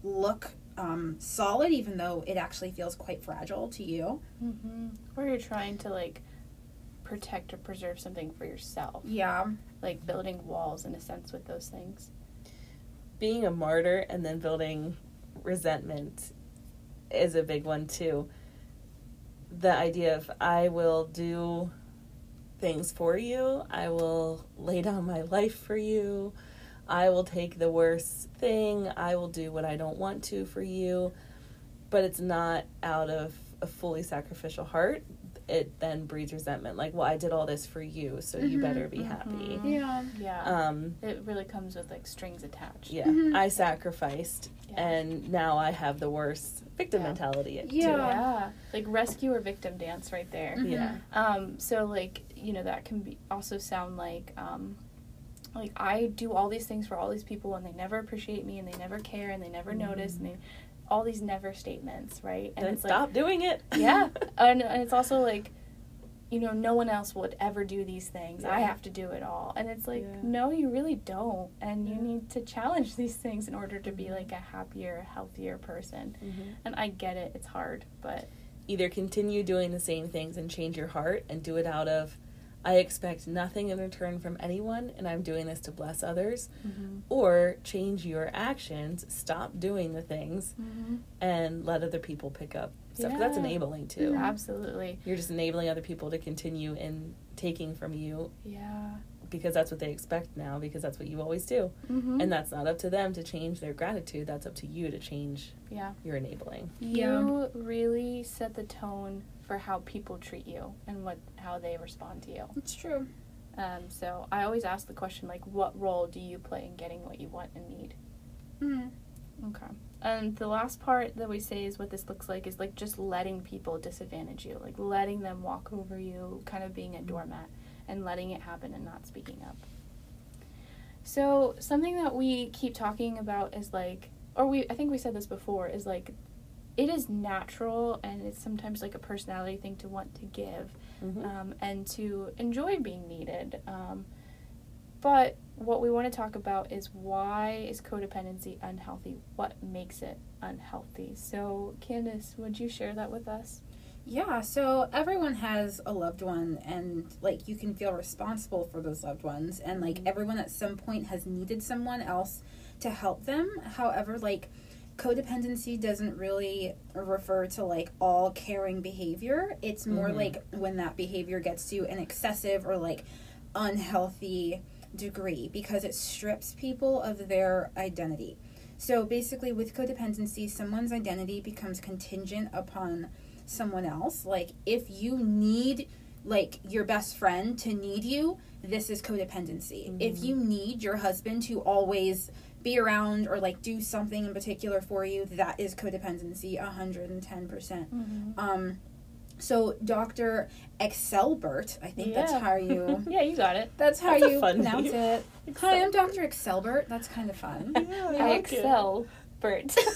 look um, solid, even though it actually feels quite fragile to you.
Mm-hmm. Or you're trying to like protect or preserve something for yourself,
Yeah.
Like building walls in a sense with those things.
Being a martyr and then building resentment is a big one too. The idea of I will do things for you, I will lay down my life for you, I will take the worst thing, I will do what I don't want to for you, but it's not out of a fully sacrificial heart. It then breeds resentment. Like, well, I did all this for you, so you
Mhm,
better be happy.
mhm.
Yeah.
Yeah.
Um,
it really comes with like strings attached.
yeah,
Mhm.
I sacrificed,
Yeah.
and now I have the worst victim
Yeah.
mentality. too.
Yeah.
Yeah. Like rescue or victim dance right there.
Mhm.
Yeah.
Um, so like, you know, that can be also sound like um like I do all these things for all these people and they never appreciate me and they never care and they never notice and they all these never statements, right? And
Then
it's
stop doing it.
Yeah. *laughs* and and it's also like you know, no one else would ever do these things. I have to do it all. And it's like,
Yeah.
no, you really don't. And you need to challenge *laughs* these things in order to be like a happier, healthier person.
Mhm.
And I get it, it's hard, but
Either continue doing the same things and change your heart and do it out of, I expect nothing in return from anyone and I'm doing this to bless others, mm-hmm. or change your actions, stop doing the things, mm-hmm. and let other people pick up stuff. 'Cause That's enabling too. Mm-hmm.
absolutely.
You're just enabling other people to continue in taking from you
Yeah.
because that's what they expect now because that's what you always do.
Mm-hmm.
And that's not up to them to change their gratitude. That's up to you to change
yeah.
your enabling.
Yeah.
You really set the tone for how people treat you and what how they respond to you.
It's true.
Um, so I always ask the question like, what role do you play in getting what you want and need?
Mm.
Okay. And the last part that we say is what this looks like is like just letting people disadvantage you, like letting them walk over you, kind of being a doormat and letting it happen and not speaking up. So, something that we keep talking about is like or we I think we said this before is like it is natural and it's sometimes like a personality thing to want to give
Mhm.
um, and to enjoy being needed. Um, but what we want to talk about is why is codependency unhealthy? What makes it unhealthy? So, Candace, would you share that with us?
Yeah, so everyone has a loved one, and like you can feel responsible for those loved ones, and like
Mhm.
everyone at some point has needed someone else to help them. However, like codependency doesn't really refer to like all caring behavior, it's more
Mhm.
like when that behavior gets to an excessive or like unhealthy degree because it strips people of their identity. So basically, with codependency, someone's identity becomes contingent upon someone else. Like, if you need, like, your best friend to need you, this is codependency.
Mm-hmm.
If you need your husband to always be around or like do something in particular for you, that is codependency 110%. percent
Mm-hmm.
Um so Dr. Excelbert, I think that's how you *laughs*
Yeah, you got it.
that's how
That's
you pronounce
name.
it. Hi, I'm Dr. Excelbert. That's kind of fun. *laughs*
I excel, Bert. *laughs*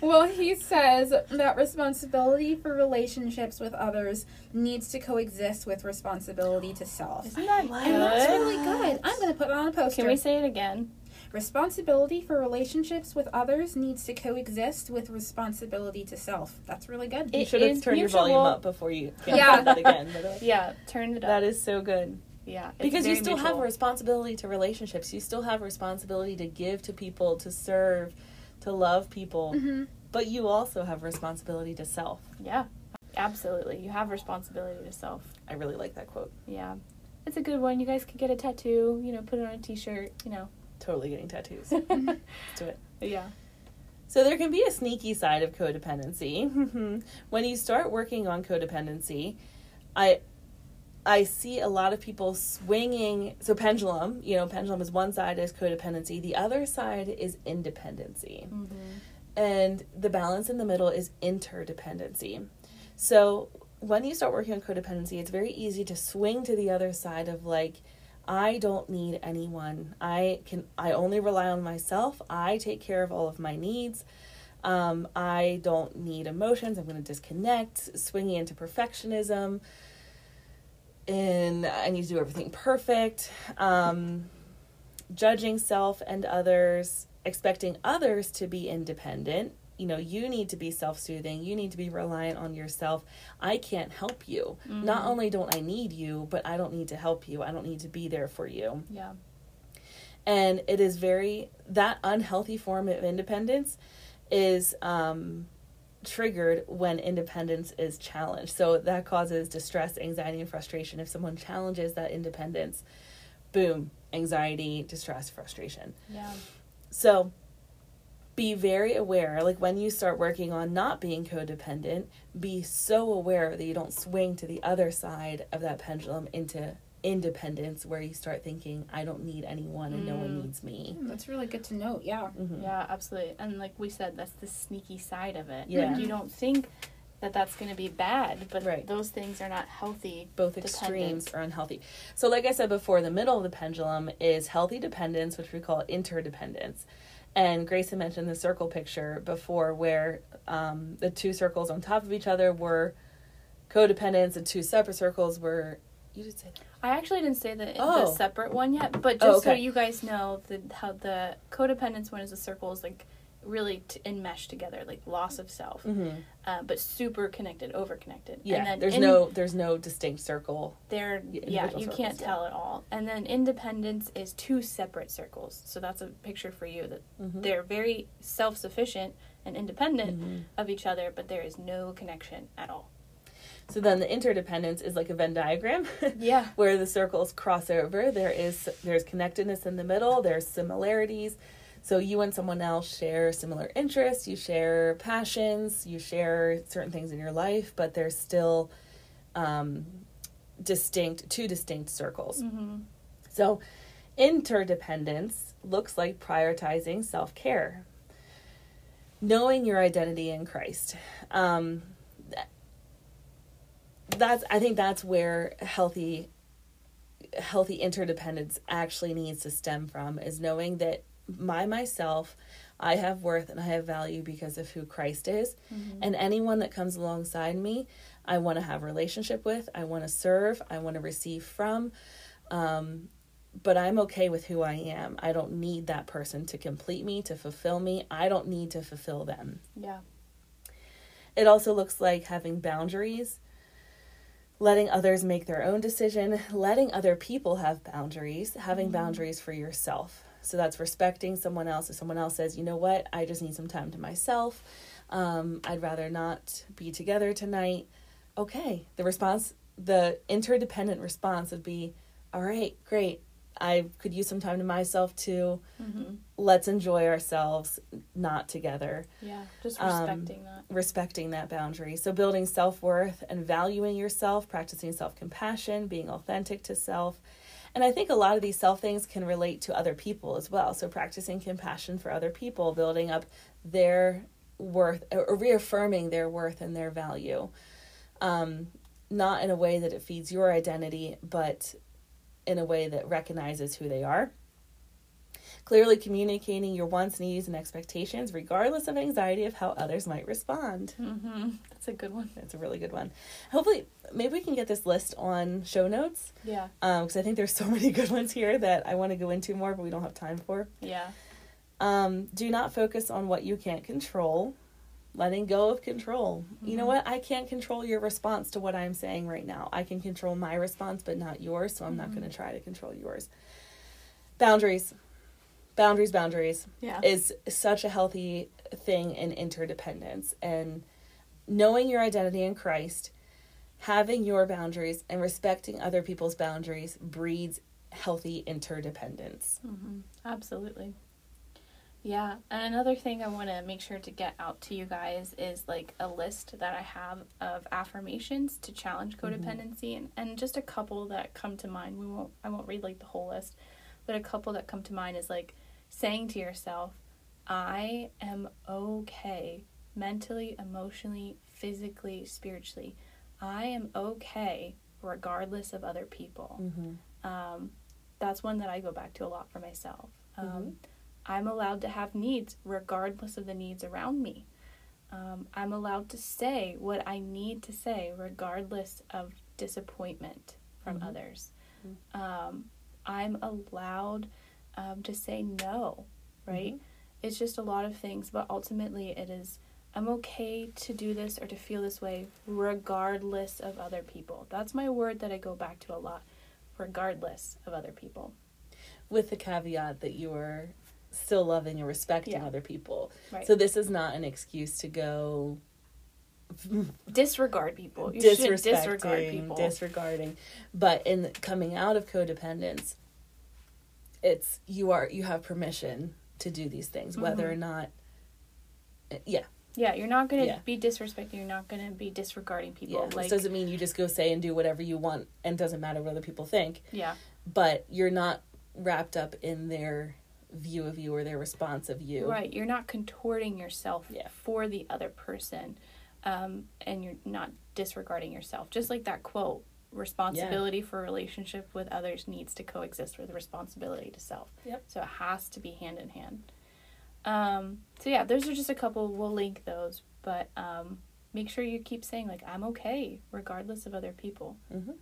Well, he says that responsibility for relationships with others needs to coexist with responsibility to self.
Isn't that good?
And that's really good. I'm going to put it on a poster.
Can we say it again?
Responsibility for relationships with others needs to coexist with responsibility to self. That's really good.
You should have
is
turned your volume up before you came
Yeah.
yeah. that again. By. *laughs*
Yeah, turn it up.
That is so good.
yeah,
because you
very
still have a responsibility to relationships. You still have a responsibility to give to people, to serve, to love people.
hmm
But you also have responsibility to self.
Yeah, absolutely. You have responsibility to self.
I really like that quote.
Yeah, it's a good one. You guys could get a tattoo. You know, put it on a T-shirt. You know.
Totally getting tattoos. *laughs* Let's do it.
yeah.
So there can be a sneaky side of codependency. *laughs* when you start working on codependency, I I see a lot of people swinging. So pendulum, you know, pendulum is one side is codependency, the other side is independency.
Mm-hmm.
And the balance in the middle is interdependency. So when you start working on codependency, it's very easy to swing to the other side of like, I don't need anyone. I can. I only rely on myself. I take care of all of my needs. Um, I don't need emotions. I'm going to disconnect. Swinging into perfectionism, and I need to do everything perfect. Um, judging self and others, expecting others to be independent. You know, you need to be self soothing. You need to be reliant on yourself. I can't help you. Not only don't I need you, but I don't need to help you. I don't need to be there for you.
Yeah.
And it is very, that unhealthy form of independence is um, triggered when independence is challenged. So that causes distress, anxiety, and frustration. If someone challenges that independence, boom, anxiety, distress, frustration.
Yeah.
So be very aware, like when you start working on not being codependent, be so aware that you don't swing to the other side of that pendulum into independence where you start thinking, I don't need anyone and no one
Mm.
needs me.
That's really good to note. Yeah.
Mhm.
Yeah, absolutely. And like we said, that's the sneaky side of it.
Yeah.
Like you don't think that that's going to be bad, but
Right.
those things are not healthy.
Both
Dependence.
extremes are unhealthy. So, like I said before, the middle of the pendulum is healthy dependence, which we call interdependence. And Grace had mentioned the circle picture before, where um, the two circles on top of each other were codependence, and two separate circles were. You did say that.
I actually didn't say the, in the
Oh.
separate one yet, but just
Oh,
so you guys know, the how the codependence one is the circles like really t- enmeshed together, like loss of self,
Mm-hmm.
uh, but super connected, over connected.
Yeah,
and then
there's
in-
no there's no distinct circle.
They're
Yeah,
you
circles,
can't
yeah.
tell at all. And then independence is two separate circles. So that's a picture for you that
Mhm.
they're very self-sufficient and independent
Mhm.
of each other, but there is no connection at all.
So then the interdependence is like a Venn diagram. *laughs*
Yeah.
where the circles cross over there is there's connectedness in the middle there's similarities so you and someone else share similar interests you share passions you share certain things in your life but there's still um, distinct two distinct circles
Mm-hmm.
so interdependence looks like prioritizing self-care knowing your identity in christ um, that's i think that's where healthy healthy interdependence actually needs to stem from is knowing that my myself i have worth and i have value because of who christ is
Mm-hmm.
and anyone that comes alongside me i want to have a relationship with i want to serve i want to receive from um, but i'm okay with who i am i don't need that person to complete me to fulfill me i don't need to fulfill them
Yeah.
it also looks like having boundaries, letting others make their own decision, letting other people have boundaries, having boundaries for yourself. So that's respecting someone else. If someone else says, you know what, I just need some time to myself, um, I'd rather not be together tonight. Okay, the response, the interdependent response would be, all right, great. I could use some time to myself too.
Mm-hmm.
let's enjoy ourselves not together
Yeah, just
Um,
respecting that.
respecting that boundary so building self-worth and valuing yourself practicing self-compassion being authentic to self and i think a lot of these self things can relate to other people as well. So practicing compassion for other people building up their worth or reaffirming their worth and their value. Um, not in a way that it feeds your identity but in a way that recognizes who they are clearly communicating your wants needs and expectations regardless of anxiety of how others might respond.
Mm-hmm. That's a good one.
that's a really good one. Hopefully maybe we can get this list on show notes.
Yeah,
because i think there's so *laughs* many good ones here that i want to go into more but we don't have time for.
Yeah,
um, do not focus on what you can't control. Letting go of control. You know
Mhm.
what? I can't control your response to what i'm saying right now. I can control my response but not yours so i'm not
Mhm.
going to try to control yours. Boundaries boundaries boundaries
yeah.
is such a healthy thing in interdependence and knowing your identity in Christ, having your boundaries and respecting other people's boundaries breeds healthy interdependence.
hmm Absolutely. Yeah, and another thing I want to make sure to get out to you guys is like a list that I have of affirmations to challenge codependency, and, and just a couple that come to mind. We won't, I won't read like the whole list, but a couple that come to mind is like saying to yourself, "I am okay, mentally, emotionally, physically, spiritually. I am okay, regardless of other people."
Mm-hmm.
um, that's one that I go back to a lot for myself. Um,
Mhm.
I'm allowed to have needs regardless of the needs around me. Um, I'm allowed to say what I need to say regardless of disappointment from
Mhm.
others. Um, I'm allowed um, to say no, right?
Mhm.
It's just a lot of things, but ultimately it is I'm okay to do this or to feel this way regardless of other people. That's my word that I go back to a lot, regardless of other people.
With the caveat that you are still loving and respecting
Yeah.
other people.
Right.
So this is not an excuse to go
disregard people. You
disrespecting,
disregard people.
disregarding. But in coming out of codependence, it's you are you have permission to do these things, whether
Mhm.
or not. Yeah,
yeah, you're not going to
Yeah.
be disrespecting. You're not going to be disregarding people.
yeah.
Like,
this doesn't mean you just go say and do whatever you want, and doesn't matter what other people think.
yeah,
But you're not wrapped up in their view of you or their response of you.
right. You're not contorting yourself
Yeah.
for the other person, um, and you're not disregarding yourself. Just like that quote: "Responsibility for relationship with others needs to coexist with responsibility to self."
Yep.
So it has to be hand in hand. Um, so yeah, those are just a couple. We'll link those, but um, make sure you keep saying like, "I'm okay," regardless of other people.
hmm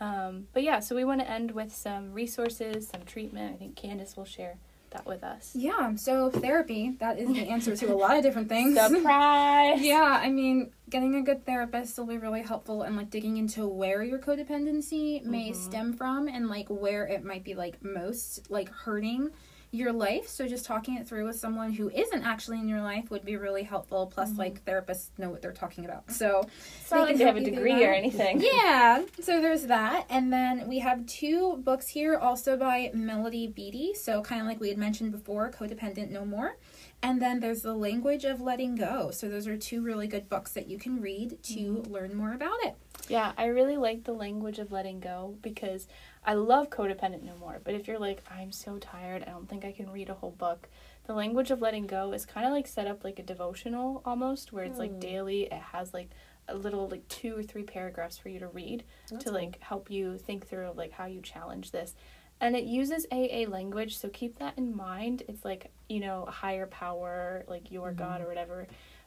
Um, but yeah, so we want to end with some resources, some treatment. I think Candace will share that with us.
Yeah, so therapy, that is the answer to a lot of different things. *laughs*
Surprise!
Yeah, I mean, getting a good therapist will be really helpful and like digging into where your codependency may
Mhm.
stem from and like where it might be like most like hurting your life. So just talking it through with someone who isn't actually in your life would be really helpful. Plus,
Mhm.
like therapists know what they're talking about. So
It's not like they have a degree or anything. *laughs*
yeah, so there's that. And then we have two books here, also by Melody Beattie. So, kind of like we had mentioned before, Codependent No More. And then there's The Language of Letting Go. So, those are two really good books that you can read to learn more about it.
Yeah, I really like the language of letting go because I love Codependent No More. But if you're like, I'm so tired, I don't think I can read a whole book, the language of letting go is kind of like set up like a devotional almost, where it's like
Hmm.
daily. It has like a little like two or three paragraphs for you to read
That's
to like help you think through like how you challenge this. And it uses AA language, so keep that in mind. It's like, you know, a higher power, like your God or whatever.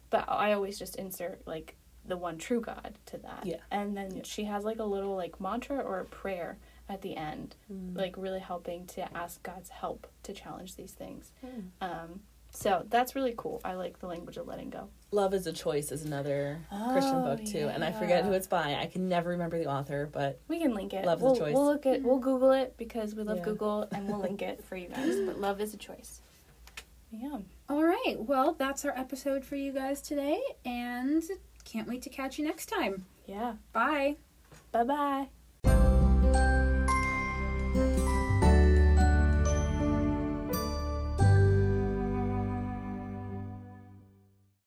But I always just insert like the one true God to that.
Yeah.
And then
Yeah.
she has like a little like mantra or a prayer at the end,
Mm.
like really helping to ask God's help to challenge these things.
Mm.
Um, so that's really cool. I like the language of letting go.
Love is a Choice is another Christian
Oh,
book too, and I forget who it's by. I can never remember the author, but
We can link it.
Love is a choice.
We'll look at we'll Google it because we love
Yeah.
Google and we'll link it for you guys. But love is a choice. Yeah.
All right, well, that's our episode for you guys today. And can't wait to catch you next time.
Yeah.
Bye.
Bye bye.